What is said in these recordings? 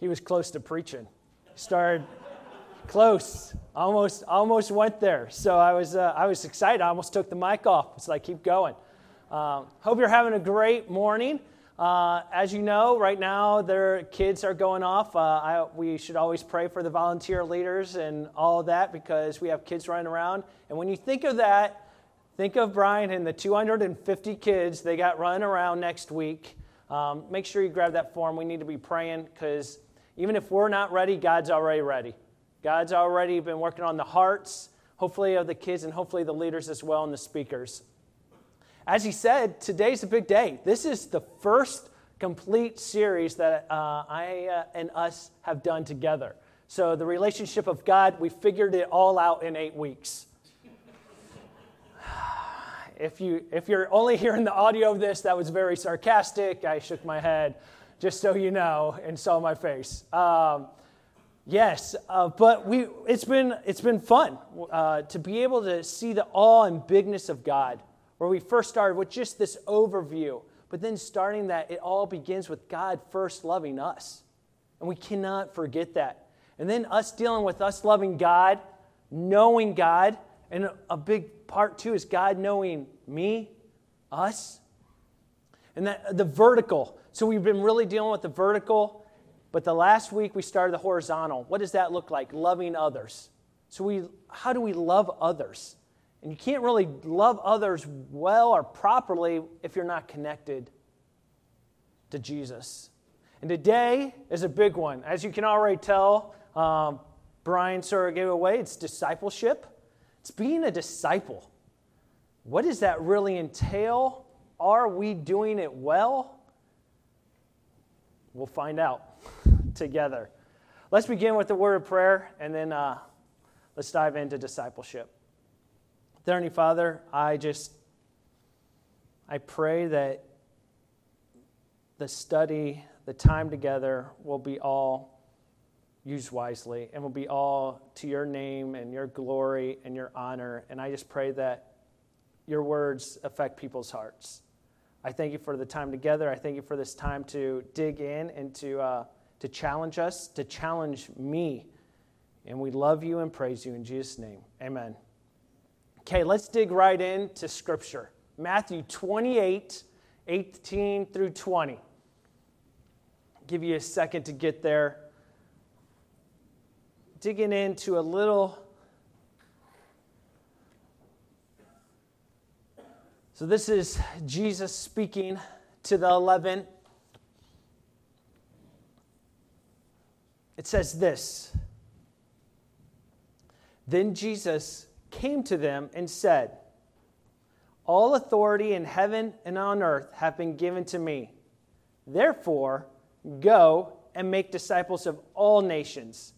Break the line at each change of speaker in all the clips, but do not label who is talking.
he was close to preaching. Started close, almost, almost went there. So I was, uh, I was excited. I almost took the mic off. It's like, keep going. Um, hope you're having a great morning. Uh, as you know, right now their kids are going off. Uh, I, we should always pray for the volunteer leaders and all of that because we have kids running around. And when you think of that, think of Brian and the 250 kids they got running around next week. Um, make sure you grab that form. We need to be praying because even if we're not ready, God's already ready. God's already been working on the hearts, hopefully, of the kids and hopefully the leaders as well and the speakers. As he said, today's a big day. This is the first complete series that uh, I uh, and us have done together. So, the relationship of God, we figured it all out in eight weeks. if, you, if you're only hearing the audio of this, that was very sarcastic. I shook my head, just so you know, and saw my face. Um, Yes, uh, but we, it's, been, it's been fun uh, to be able to see the awe and bigness of God, where we first started with just this overview, but then starting that, it all begins with God first loving us. And we cannot forget that. And then us dealing with us loving God, knowing God, and a big part too is God knowing me, us, and that the vertical. So we've been really dealing with the vertical but the last week we started the horizontal. What does that look like? Loving others. So we how do we love others? And you can't really love others well or properly if you're not connected to Jesus. And today is a big one. As you can already tell, um, Brian sort of gave away it's discipleship. It's being a disciple. What does that really entail? Are we doing it well? We'll find out together. Let's begin with the word of prayer and then uh, let's dive into discipleship. Heavenly Father, I just I pray that the study, the time together will be all used wisely and will be all to your name and your glory and your honor. And I just pray that your words affect people's hearts. I thank you for the time together. I thank you for this time to dig in and to, uh, to challenge us, to challenge me. And we love you and praise you in Jesus' name. Amen. Okay, let's dig right into Scripture. Matthew 28, 18 through 20. I'll give you a second to get there. Digging into a little So, this is Jesus speaking to the 11. It says this Then Jesus came to them and said, All authority in heaven and on earth have been given to me. Therefore, go and make disciples of all nations,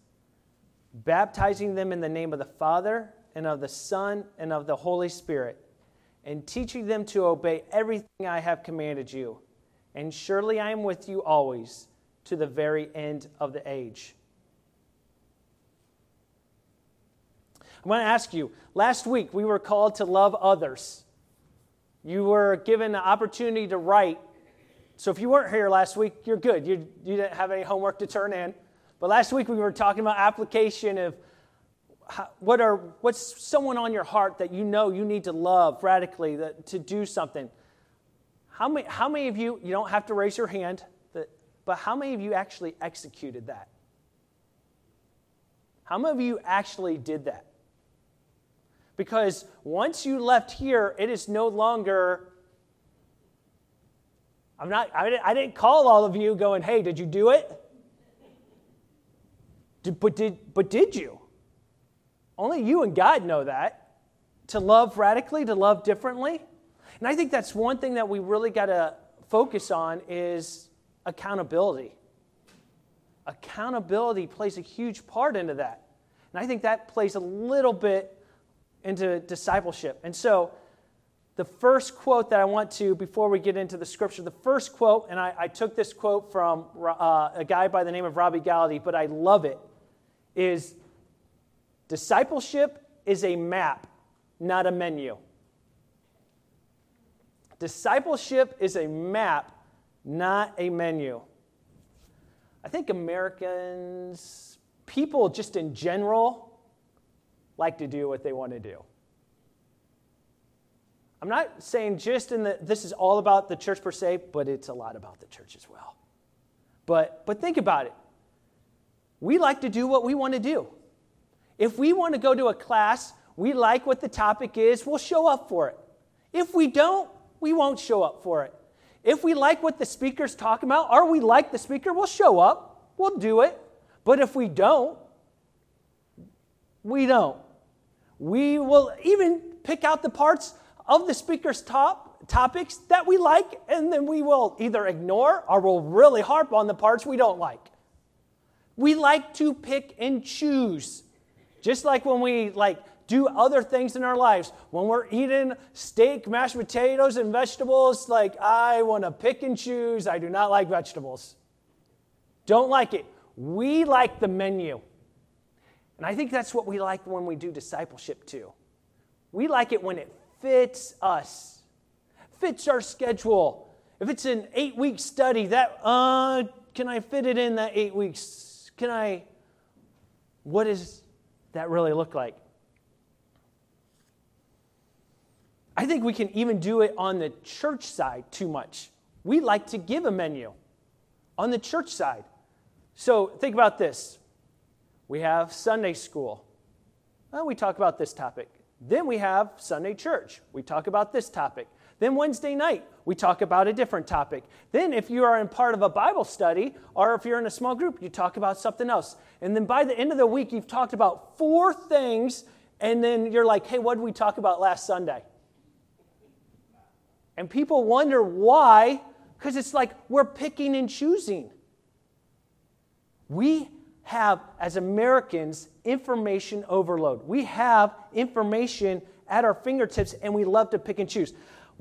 baptizing them in the name of the Father and of the Son and of the Holy Spirit and teaching them to obey everything I have commanded you. And surely I am with you always to the very end of the age. I want to ask you last week we were called to love others. You were given the opportunity to write. So if you weren't here last week, you're good. You, you didn't have any homework to turn in. But last week we were talking about application of what are, what's someone on your heart that you know you need to love radically, that, to do something? How many, how many of you, you don't have to raise your hand, but, but how many of you actually executed that? How many of you actually did that? Because once you left here, it is no longer. I'm not, I didn't call all of you going, hey, did you do it? Did, but, did, but did you? Only you and God know that. To love radically, to love differently. And I think that's one thing that we really got to focus on is accountability. Accountability plays a huge part into that. And I think that plays a little bit into discipleship. And so, the first quote that I want to, before we get into the scripture, the first quote, and I, I took this quote from uh, a guy by the name of Robby Gallaty, but I love it, is Discipleship is a map, not a menu. Discipleship is a map, not a menu. I think Americans, people just in general, like to do what they want to do. I'm not saying just in the, this is all about the church per se, but it's a lot about the church as well. But, but think about it. We like to do what we want to do. If we want to go to a class, we like what the topic is, we'll show up for it. If we don't, we won't show up for it. If we like what the speaker's talking about, or we like the speaker, we'll show up, we'll do it. But if we don't, we don't. We will even pick out the parts of the speaker's top topics that we like, and then we will either ignore or we'll really harp on the parts we don't like. We like to pick and choose. Just like when we like do other things in our lives. When we're eating steak, mashed potatoes, and vegetables, like I want to pick and choose. I do not like vegetables. Don't like it. We like the menu. And I think that's what we like when we do discipleship too. We like it when it fits us, fits our schedule. If it's an eight week study, that, uh, can I fit it in that eight weeks? Can I, what does that really look like? I think we can even do it on the church side too much. We like to give a menu on the church side. So think about this. We have Sunday school. Well, we talk about this topic. Then we have Sunday church. We talk about this topic. Then Wednesday night, we talk about a different topic. Then, if you are in part of a Bible study or if you're in a small group, you talk about something else. And then by the end of the week, you've talked about four things, and then you're like, hey, what did we talk about last Sunday? And people wonder why, because it's like we're picking and choosing. We have, as Americans, information overload. We have information at our fingertips and we love to pick and choose.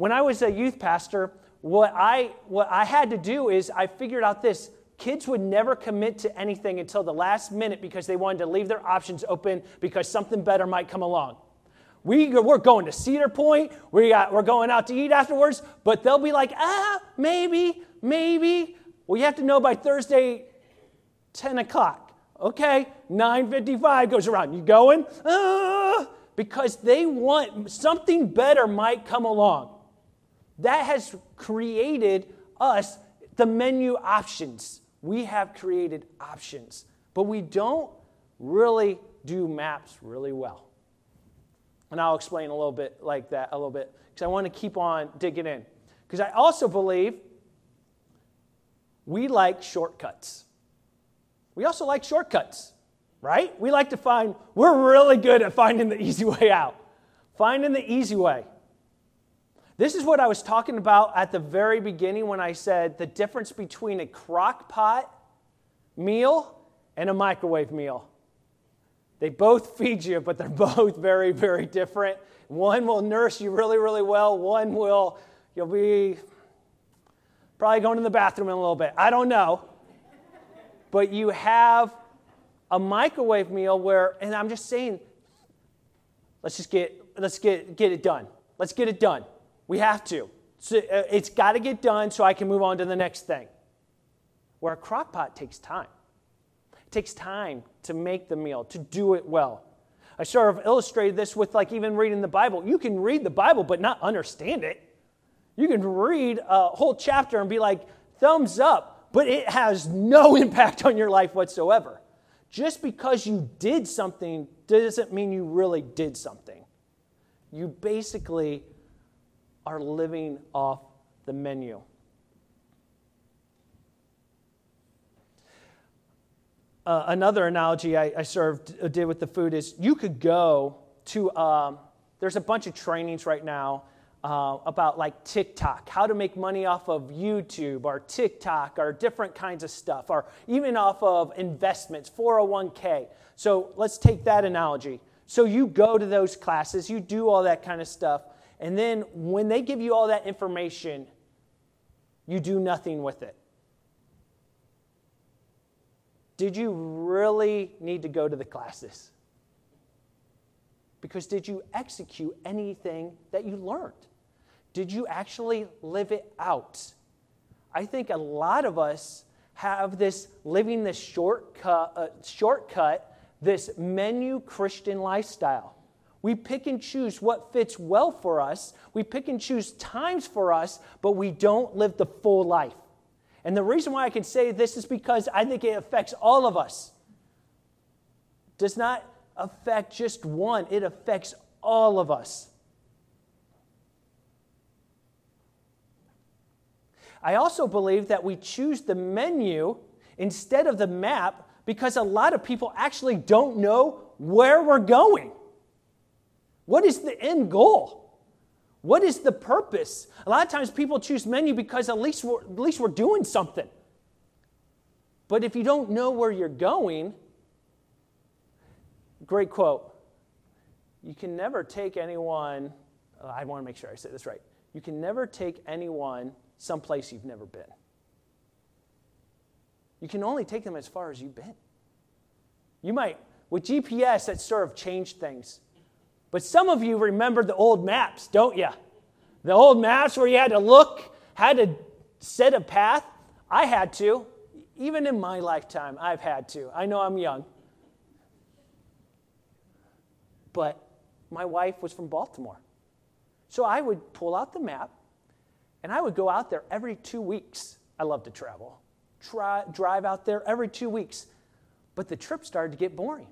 When I was a youth pastor, what I, what I had to do is I figured out this kids would never commit to anything until the last minute because they wanted to leave their options open because something better might come along. We, we're going to Cedar Point, we got, we're going out to eat afterwards, but they'll be like, ah, maybe, maybe. Well, you have to know by Thursday, 10 o'clock. Okay, 9:55 goes around. You going? Uh, because they want something better might come along. That has created us the menu options. We have created options, but we don't really do maps really well. And I'll explain a little bit like that a little bit because I want to keep on digging in. Because I also believe we like shortcuts. We also like shortcuts, right? We like to find, we're really good at finding the easy way out, finding the easy way. This is what I was talking about at the very beginning when I said the difference between a crock pot meal and a microwave meal. They both feed you, but they're both very, very different. One will nurse you really, really well. One will, you'll be probably going to the bathroom in a little bit. I don't know but you have a microwave meal where, and I'm just saying, let's just get, let's get, get it done. Let's get it done. We have to. So uh, it's got to get done so I can move on to the next thing. Where a crock pot takes time. It takes time to make the meal, to do it well. I sort of illustrated this with like even reading the Bible. You can read the Bible but not understand it. You can read a whole chapter and be like, thumbs up but it has no impact on your life whatsoever. Just because you did something doesn't mean you really did something. You basically are living off the menu. Uh, another analogy I, I sort of did with the food is you could go to, um, there's a bunch of trainings right now uh, about like TikTok, how to make money off of YouTube or TikTok or different kinds of stuff, or even off of investments, 401k. So let's take that analogy. So you go to those classes, you do all that kind of stuff, and then when they give you all that information, you do nothing with it. Did you really need to go to the classes? Because did you execute anything that you learned? Did you actually live it out? I think a lot of us have this living this shortcut, uh, shortcut, this menu Christian lifestyle. We pick and choose what fits well for us. We pick and choose times for us, but we don't live the full life. And the reason why I can say this is because I think it affects all of us. It does not affect just one, it affects all of us. I also believe that we choose the menu instead of the map because a lot of people actually don't know where we're going. What is the end goal? What is the purpose? A lot of times people choose menu because at least we're, at least we're doing something. But if you don't know where you're going, great quote. You can never take anyone, oh, I want to make sure I say this right. You can never take anyone someplace you've never been. You can only take them as far as you've been. You might, with GPS, that sort of changed things. But some of you remember the old maps, don't you? The old maps where you had to look, had to set a path. I had to. Even in my lifetime, I've had to. I know I'm young. But my wife was from Baltimore. So I would pull out the map and I would go out there every two weeks. I love to travel. Try, drive out there every two weeks. But the trip started to get boring.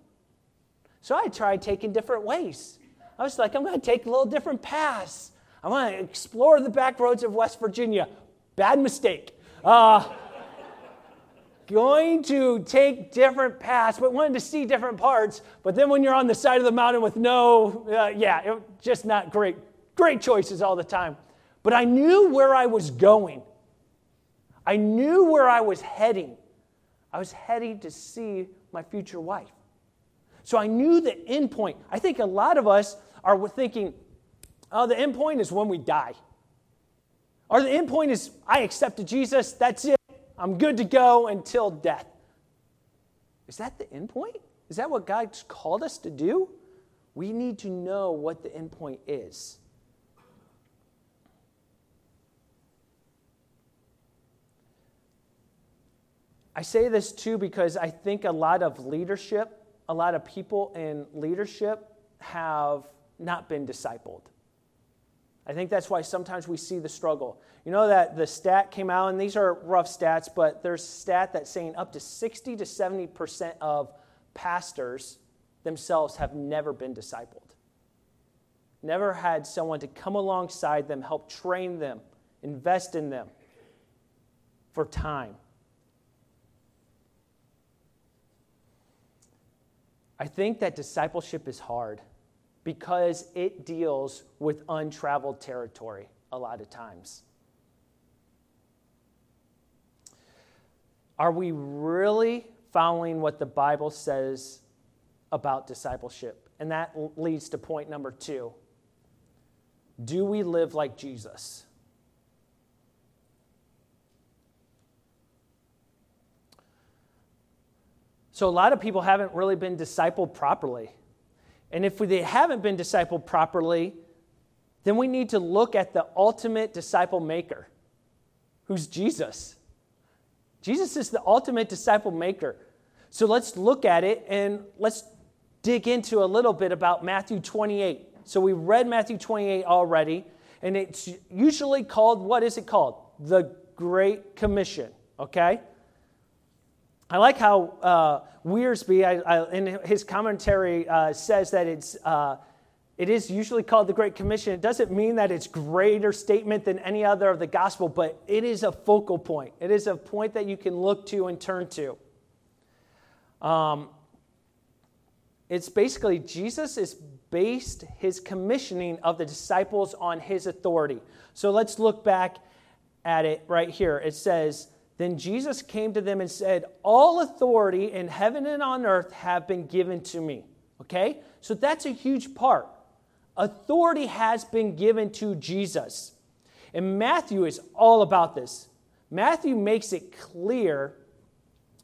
So I tried taking different ways. I was like, I'm going to take a little different paths. I want to explore the back roads of West Virginia. Bad mistake. Uh, going to take different paths, but wanted to see different parts. But then when you're on the side of the mountain with no, uh, yeah, it, just not great, great choices all the time. But I knew where I was going. I knew where I was heading. I was heading to see my future wife. So I knew the end point. I think a lot of us are we thinking, oh, the end point is when we die. Or the end point is, I accepted Jesus, that's it. I'm good to go until death. Is that the end point? Is that what God's called us to do? We need to know what the end point is. I say this too because I think a lot of leadership, a lot of people in leadership have not been discipled. I think that's why sometimes we see the struggle. You know that the stat came out, and these are rough stats, but there's a stat that's saying up to 60 to 70% of pastors themselves have never been discipled. Never had someone to come alongside them, help train them, invest in them for time. I think that discipleship is hard because it deals with untraveled territory a lot of times. Are we really following what the Bible says about discipleship? And that leads to point number two. Do we live like Jesus? So, a lot of people haven't really been discipled properly. And if they haven't been discipled properly, then we need to look at the ultimate disciple maker, who's Jesus. Jesus is the ultimate disciple maker. So let's look at it and let's dig into a little bit about Matthew 28. So we read Matthew 28 already, and it's usually called what is it called? The Great Commission, okay? I like how uh, Wiersbe, I, I, in his commentary, uh, says that it's, uh, it is usually called the Great Commission. It doesn't mean that it's greater statement than any other of the gospel, but it is a focal point. It is a point that you can look to and turn to. Um, it's basically Jesus is based his commissioning of the disciples on his authority. So let's look back at it right here. It says, then Jesus came to them and said, All authority in heaven and on earth have been given to me. Okay? So that's a huge part. Authority has been given to Jesus. And Matthew is all about this. Matthew makes it clear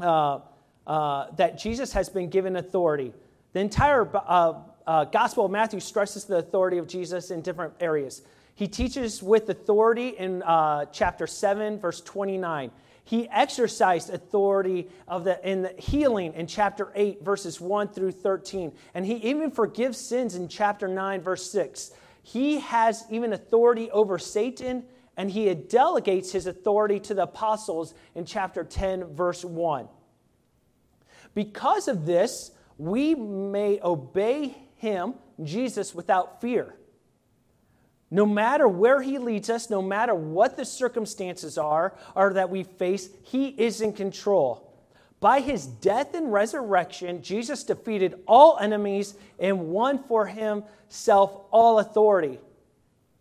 uh, uh, that Jesus has been given authority. The entire uh, uh Gospel of Matthew stresses the authority of Jesus in different areas. He teaches with authority in uh, chapter 7, verse 29. He exercised authority of the, in the healing in chapter 8, verses 1 through 13. And he even forgives sins in chapter 9, verse 6. He has even authority over Satan, and he delegates his authority to the apostles in chapter 10, verse 1. Because of this, we may obey him, Jesus, without fear. No matter where he leads us, no matter what the circumstances are or that we face, he is in control. By his death and resurrection, Jesus defeated all enemies and won for himself all authority.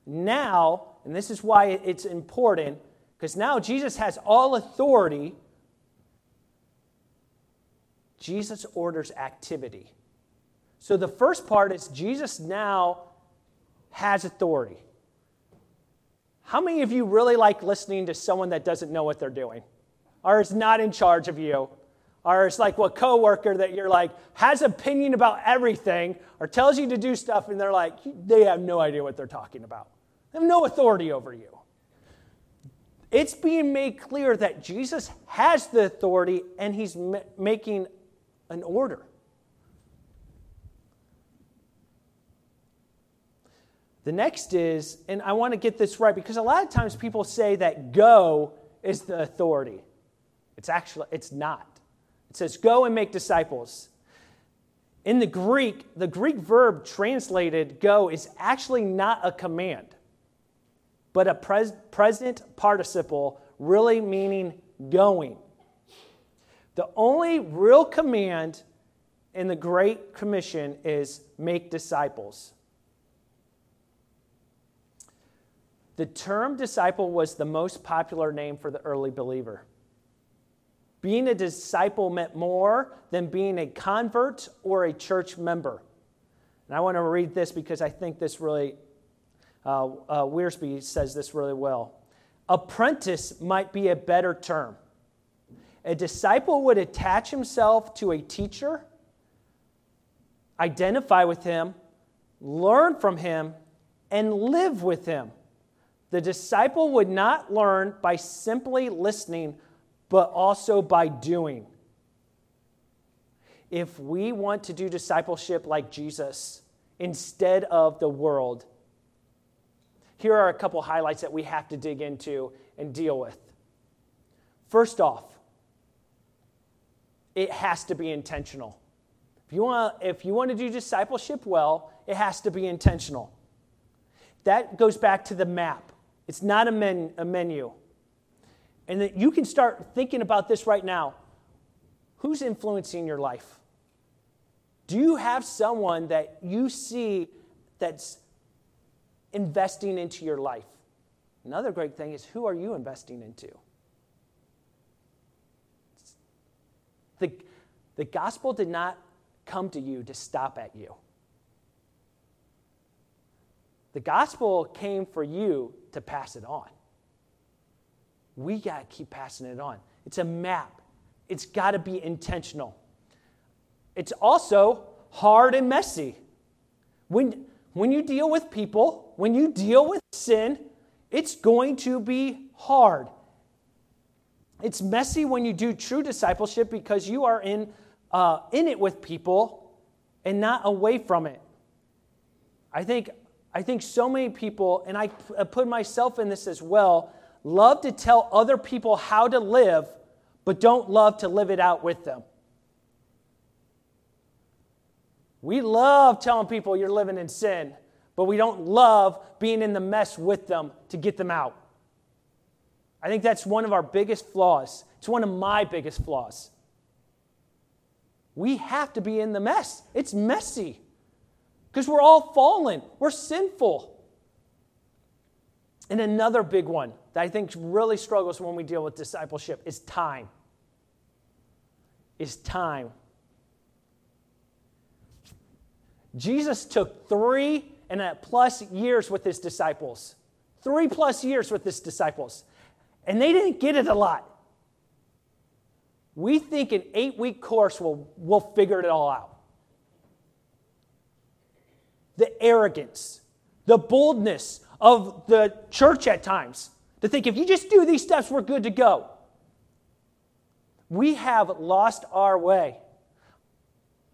Now, and this is why it's important, because now Jesus has all authority Jesus orders activity. So the first part is Jesus now has authority. How many of you really like listening to someone that doesn't know what they're doing? Or is not in charge of you? Or it's like a coworker that you're like has opinion about everything or tells you to do stuff and they're like, they have no idea what they're talking about. They have no authority over you. It's being made clear that Jesus has the authority and he's making an order. The next is, and I want to get this right because a lot of times people say that go is the authority. It's actually, it's not. It says go and make disciples. In the Greek, the Greek verb translated go is actually not a command, but a pres- present participle, really meaning going. The only real command in the Great Commission is make disciples. The term disciple was the most popular name for the early believer. Being a disciple meant more than being a convert or a church member. And I want to read this because I think this really, uh, uh, Wiersbe says this really well. Apprentice might be a better term. A disciple would attach himself to a teacher, identify with him, learn from him, and live with him. The disciple would not learn by simply listening, but also by doing. If we want to do discipleship like Jesus instead of the world, here are a couple highlights that we have to dig into and deal with. First off, it has to be intentional. If you want, if you want to do discipleship well, it has to be intentional. That goes back to the map. It's not a, men, a menu. And that you can start thinking about this right now. Who's influencing your life? Do you have someone that you see that's investing into your life? Another great thing is who are you investing into? The, the gospel did not come to you to stop at you. The gospel came for you to pass it on. We got to keep passing it on. It's a map, it's got to be intentional. It's also hard and messy. When, when you deal with people, when you deal with sin, it's going to be hard. It's messy when you do true discipleship because you are in, uh, in it with people and not away from it. I think, I think so many people, and I uh, put myself in this as well, love to tell other people how to live, but don't love to live it out with them. We love telling people you're living in sin, but we don't love being in the mess with them to get them out. I think that's one of our biggest flaws. It's one of my biggest flaws. We have to be in the mess. It's messy because we're all fallen, we're sinful. And another big one that I think really struggles when we deal with discipleship is time. Is time. Jesus took three and a plus years with his disciples. Three plus years with his disciples. And they didn't get it a lot. We think an eight week course will, will figure it all out. The arrogance, the boldness of the church at times to think if you just do these steps, we're good to go. We have lost our way.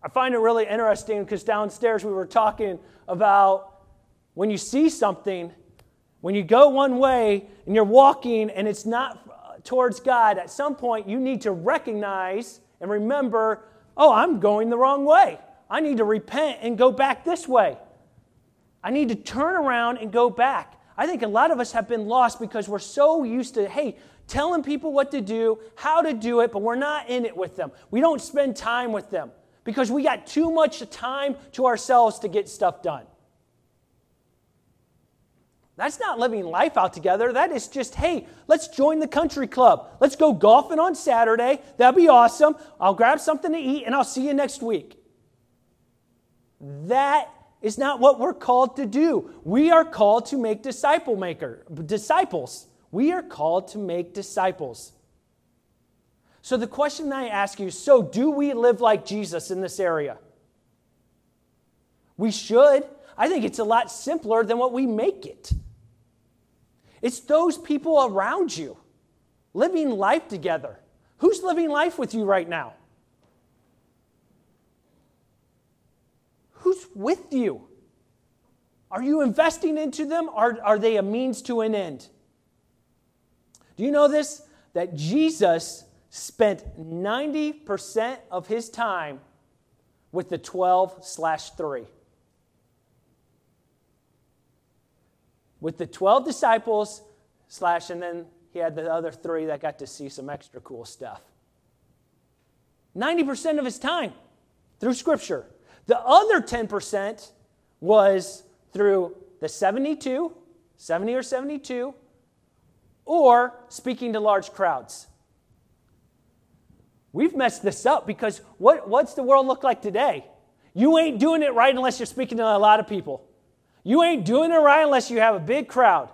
I find it really interesting because downstairs we were talking about when you see something, when you go one way and you're walking and it's not uh, towards God, at some point you need to recognize and remember, oh, I'm going the wrong way. I need to repent and go back this way. I need to turn around and go back. I think a lot of us have been lost because we're so used to, hey, telling people what to do, how to do it, but we're not in it with them. We don't spend time with them because we got too much time to ourselves to get stuff done. That's not living life out together. That is just, hey, let's join the country club. Let's go golfing on Saturday. That'd be awesome. I'll grab something to eat and I'll see you next week. That is not what we're called to do. We are called to make disciple maker, disciples. We are called to make disciples. So the question I ask you, so do we live like Jesus in this area? We should. I think it's a lot simpler than what we make it. It's those people around you living life together. Who's living life with you right now? Who's with you? Are you investing into them? Or are they a means to an end? Do you know this? That Jesus spent 90% of his time with the 12 slash 3. with the 12 disciples, slash, and then he had the other three that got to see some extra cool stuff. 90% of his time through Scripture. The other 10% was through the 72, 70 or 72, or speaking to large crowds. We've messed this up because what, what's the world look like today? You ain't doing it right unless you're speaking to a lot of people. You ain't doing it right unless you have a big crowd.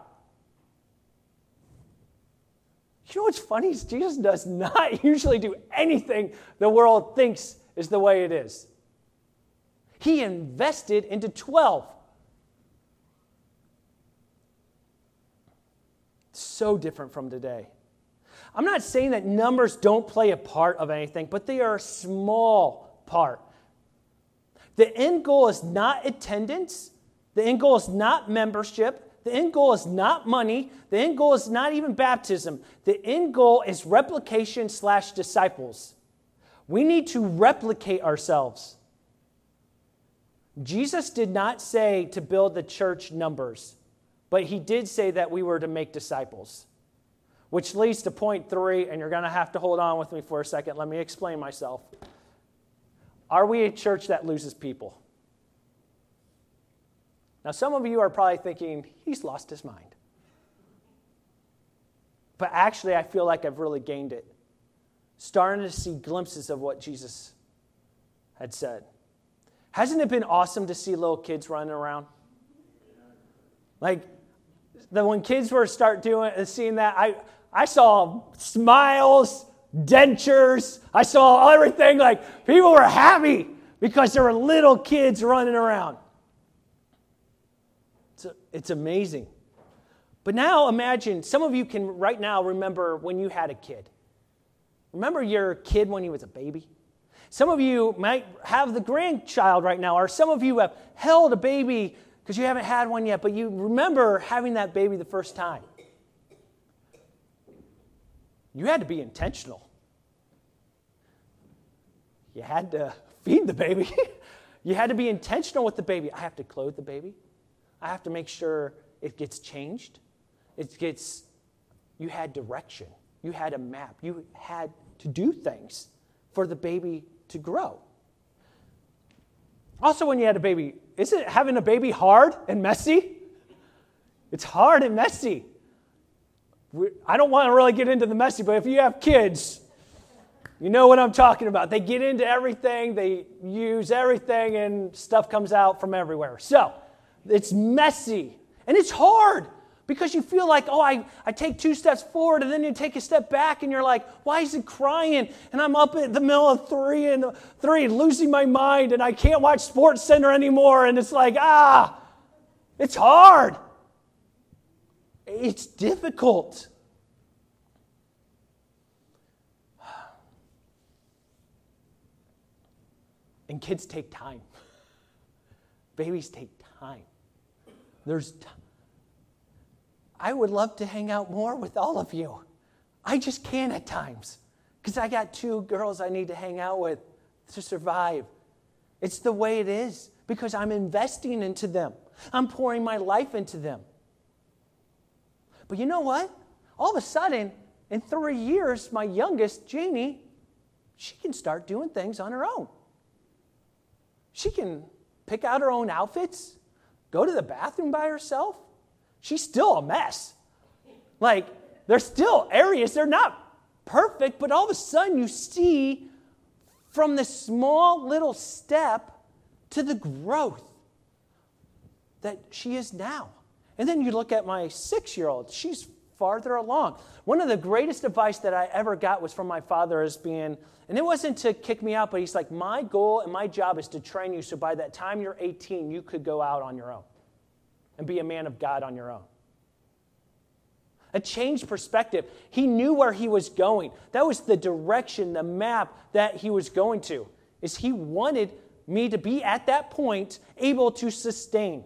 You know what's funny is Jesus does not usually do anything the world thinks is the way it is. He invested into 12. So different from today. I'm not saying that numbers don't play a part of anything, but they are a small part. The end goal is not attendance, the end goal is not membership. The end goal is not money. The end goal is not even baptism. The end goal is replication slash disciples. We need to replicate ourselves. Jesus did not say to build the church numbers, but he did say that we were to make disciples. Which leads to point three, and you're going to have to hold on with me for a second. Let me explain myself. Are we a church that loses people? Now, some of you are probably thinking, he's lost his mind. But actually, I feel like I've really gained it. Starting to see glimpses of what Jesus had said. Hasn't it been awesome to see little kids running around? Like, the, when kids were start doing seeing that, I, I saw smiles, dentures, I saw everything. Like, people were happy because there were little kids running around. It's, it's amazing. But now imagine, some of you can right now remember when you had a kid. Remember your kid when he was a baby? Some of you might have the grandchild right now, or some of you have held a baby because you haven't had one yet, but you remember having that baby the first time. You had to be intentional. You had to feed the baby. you had to be intentional with the baby. I have to clothe the baby. I have to make sure it gets changed. It gets, you had direction. You had a map. You had to do things for the baby to grow. Also, when you had a baby, isn't having a baby hard and messy? It's hard and messy. I don't want to really get into the messy, but if you have kids, you know what I'm talking about. They get into everything, they use everything, and stuff comes out from everywhere. So, it's messy and it's hard because you feel like, oh, I, I take two steps forward and then you take a step back and you're like, why is it crying? And I'm up at the middle of three and three, losing my mind, and I can't watch Sports Center anymore. And it's like, ah, it's hard. It's difficult. And kids take time. Babies take time. There's I would love to hang out more with all of you. I just can't at times because I got two girls I need to hang out with to survive. It's the way it is because I'm investing into them, I'm pouring my life into them. But you know what? All of a sudden, in three years, my youngest, Jeannie, she can start doing things on her own. She can pick out her own outfits, go to the bathroom by herself. She's still a mess. Like, there's still areas, they're not perfect, but all of a sudden you see from this small little step to the growth that she is now. And then you look at my six year old, she's farther along. One of the greatest advice that I ever got was from my father as being, and it wasn't to kick me out, but he's like, my goal and my job is to train you so by that time you're 18, you could go out on your own and be a man of God on your own. A changed perspective. He knew where he was going. That was the direction, the map that he was going to. Is he wanted me to be at that point able to sustain.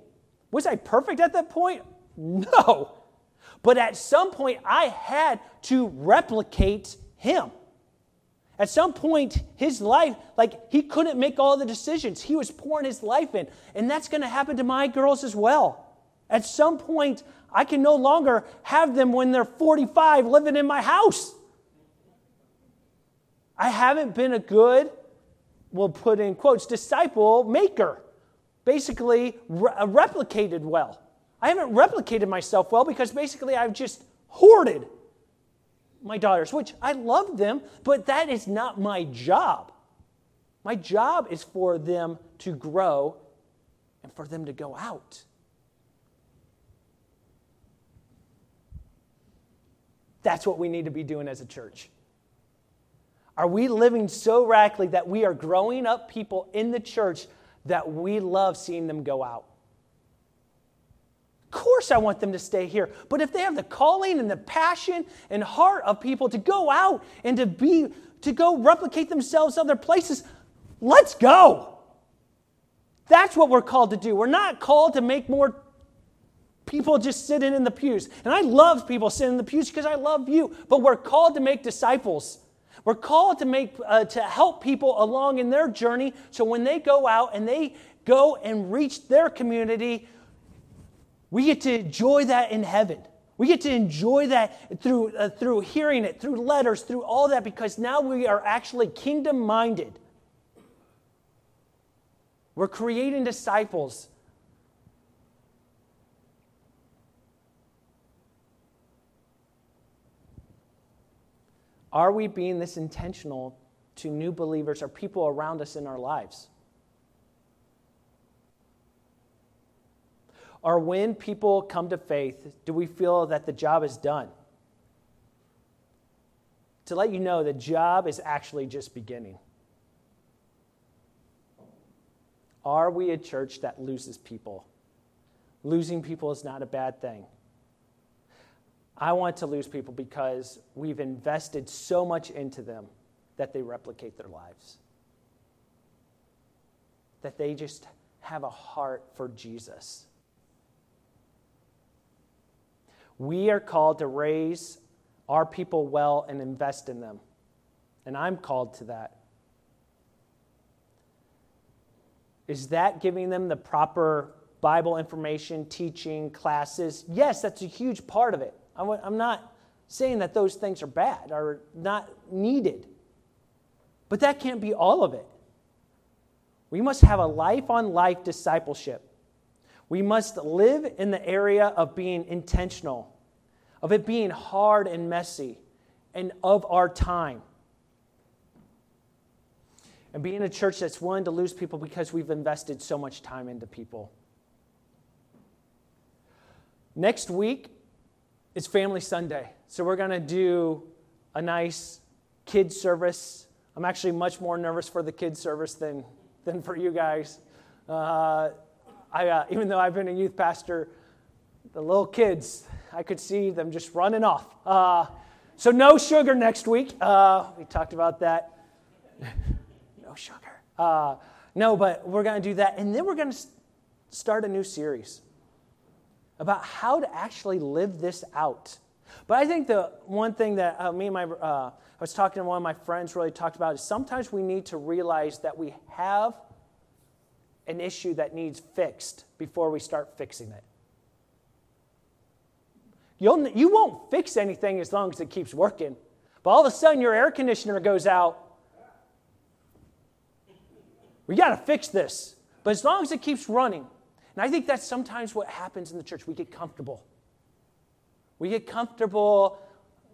Was I perfect at that point? No. But at some point, I had to replicate him. At some point, his life, like he couldn't make all the decisions. He was pouring his life in. And that's going to happen to my girls as well. At some point, I can no longer have them when they're 45 living in my house. I haven't been a good, we'll put in quotes, disciple maker. Basically, re- uh, replicated well. I haven't replicated myself well because basically I've just hoarded my daughters, which I love them, but that is not my job. My job is for them to grow and for them to go out. That's what we need to be doing as a church. Are we living so radically that we are growing up people in the church that we love seeing them go out? Of course, I want them to stay here. But if they have the calling and the passion and heart of people to go out and to be to go replicate themselves other places, let's go. That's what we're called to do. We're not called to make more people just sitting in the pews. And I love people sitting in the pews because I love you. But we're called to make disciples. We're called to make uh, to help people along in their journey so when they go out and they go and reach their community, we get to enjoy that in heaven. We get to enjoy that through, uh, through hearing it, through letters, through all that, because now we are actually kingdom minded. We're creating disciples Are we being this intentional to new believers or people around us in our lives? Or when people come to faith, do we feel that the job is done? To let you know, the job is actually just beginning. Are we a church that loses people? Losing people is not a bad thing. I want to lose people because we've invested so much into them that they replicate their lives. That they just have a heart for Jesus. We are called to raise our people well and invest in them. And I'm called to that. Is that giving them the proper Bible information, teaching, classes? Yes, that's a huge part of it. I'm not saying that those things are bad or not needed, but that can't be all of it. We must have a life on life discipleship. We must live in the area of being intentional, of it being hard and messy, and of our time. And being a church that's willing to lose people because we've invested so much time into people. Next week, it's Family Sunday. So we're going to do a nice kids service. I'm actually much more nervous for the kids service than, than for you guys. Uh, I, uh, even though I've been a youth pastor, the little kids, I could see them just running off. Uh, so no sugar next week. Uh, we talked about that. no sugar. Uh, No, but we're going to do that. And then we're going to start a new series about how to actually live this out. But I think the one thing that uh, me and my, uh, I was talking to one of my friends really talked about is sometimes we need to realize that we have an issue that needs fixed before we start fixing it. You'll, you won't fix anything as long as it keeps working. But all of a sudden, your air conditioner goes out. We got to fix this. But as long as it keeps running, and I think that's sometimes what happens in the church, we get comfortable. We get comfortable.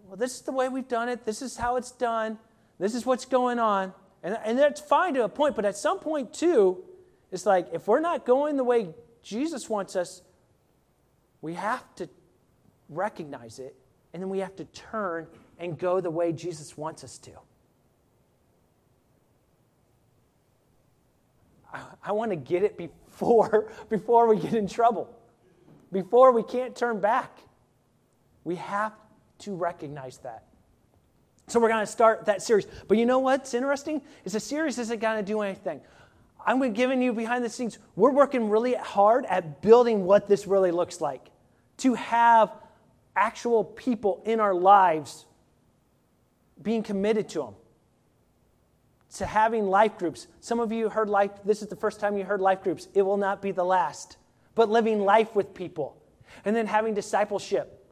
Well, this is the way we've done it. This is how it's done. This is what's going on. And, and that's fine to a point, but at some point, too, it's like if we're not going the way Jesus wants us, we have to recognize it, and then we have to turn and go the way Jesus wants us to. I, I want to get it before, before we get in trouble, before we can't turn back. We have to recognize that. So we're going to start that series. But you know what's interesting? Is the series isn't going to do anything. I'm giving you behind the scenes. We're working really hard at building what this really looks like. To have actual people in our lives being committed to them to having life groups. Some of you heard life this is the first time you heard life groups. It will not be the last. But living life with people and then having discipleship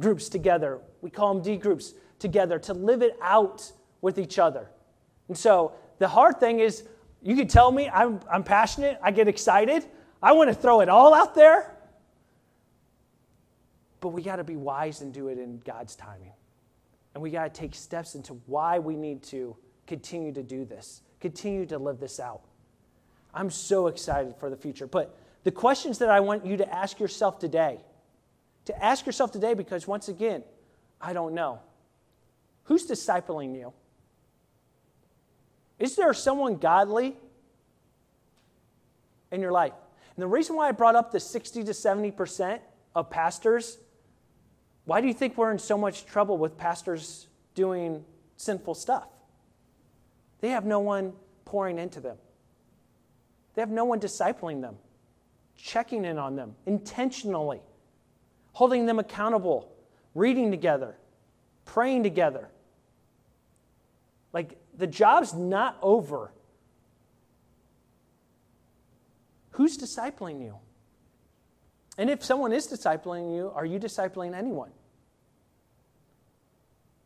groups together. We call them d groups together to live it out with each other. And so the hard thing is you can tell me i'm, I'm passionate i get excited i want to throw it all out there. But we got to be wise and do it in God's timing. And we got to take steps into why we need to continue to do this, continue to live this out. I'm so excited for the future. But the questions that I want you to ask yourself today, to ask yourself today, because once again, I don't know. Who's discipling you? Is there someone godly in your life? And the reason why I brought up the 60 to 70% of pastors why do you think we're in so much trouble with pastors doing sinful stuff? They have no one pouring into them, they have no one discipling them, checking in on them intentionally, holding them accountable, reading together, praying together. Like the job's not over. Who's discipling you? And if someone is discipling you, are you discipling anyone?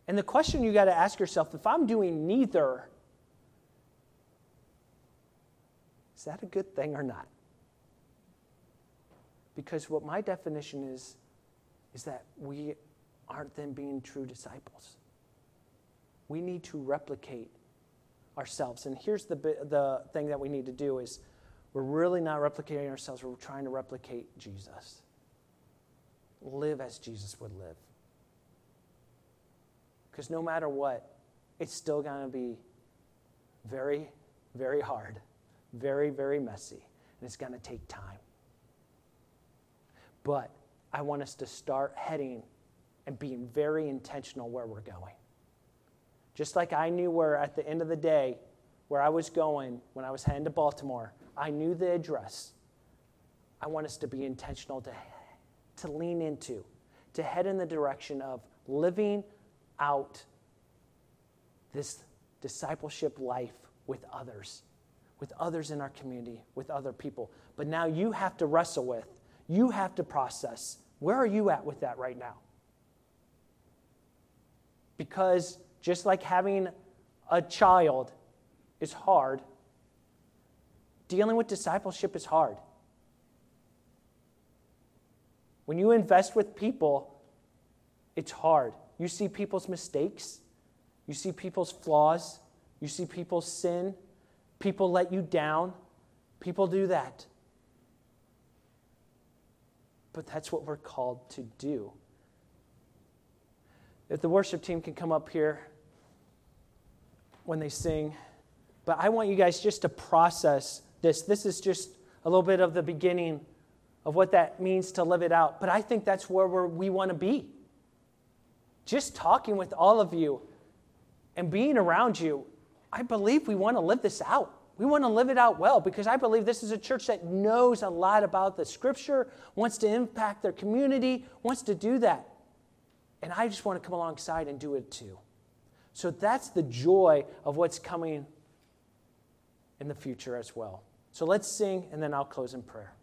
And the question you got to ask yourself if I'm doing neither, is that a good thing or not? Because what my definition is, is that we aren't then being true disciples. We need to replicate ourselves. And here's the, the thing that we need to do is we're really not replicating ourselves, we're trying to replicate Jesus. Live as Jesus would live. Because no matter what, it's still going to be very, very hard, very, very messy, and it's going to take time. But I want us to start heading and being very intentional where we're going. Just like I knew where, at the end of the day, where I was going when I was heading to Baltimore, I knew the address. I want us to be intentional to, to lean into, to head in the direction of living out this discipleship life with others, with others in our community, with other people. But now you have to wrestle with, you have to process. Where are you at with that right now? Because just like having a child is hard, dealing with discipleship is hard. When you invest with people, it's hard. You see people's mistakes, you see people's flaws, you see people's sin, people let you down, people do that. But that's what we're called to do. If the worship team can come up here when they sing, but I want you guys just to process this. This is just a little bit of the beginning of what that means to live it out. But I think that's where we want to be. Just talking with all of you and being around you, I believe we want to live this out. We want to live it out well because I believe this is a church that knows a lot about the scripture, wants to impact their community, wants to do that. And I just want to come alongside and do it too. So that's the joy of what's coming in the future as well. So let's sing, and then I'll close in prayer.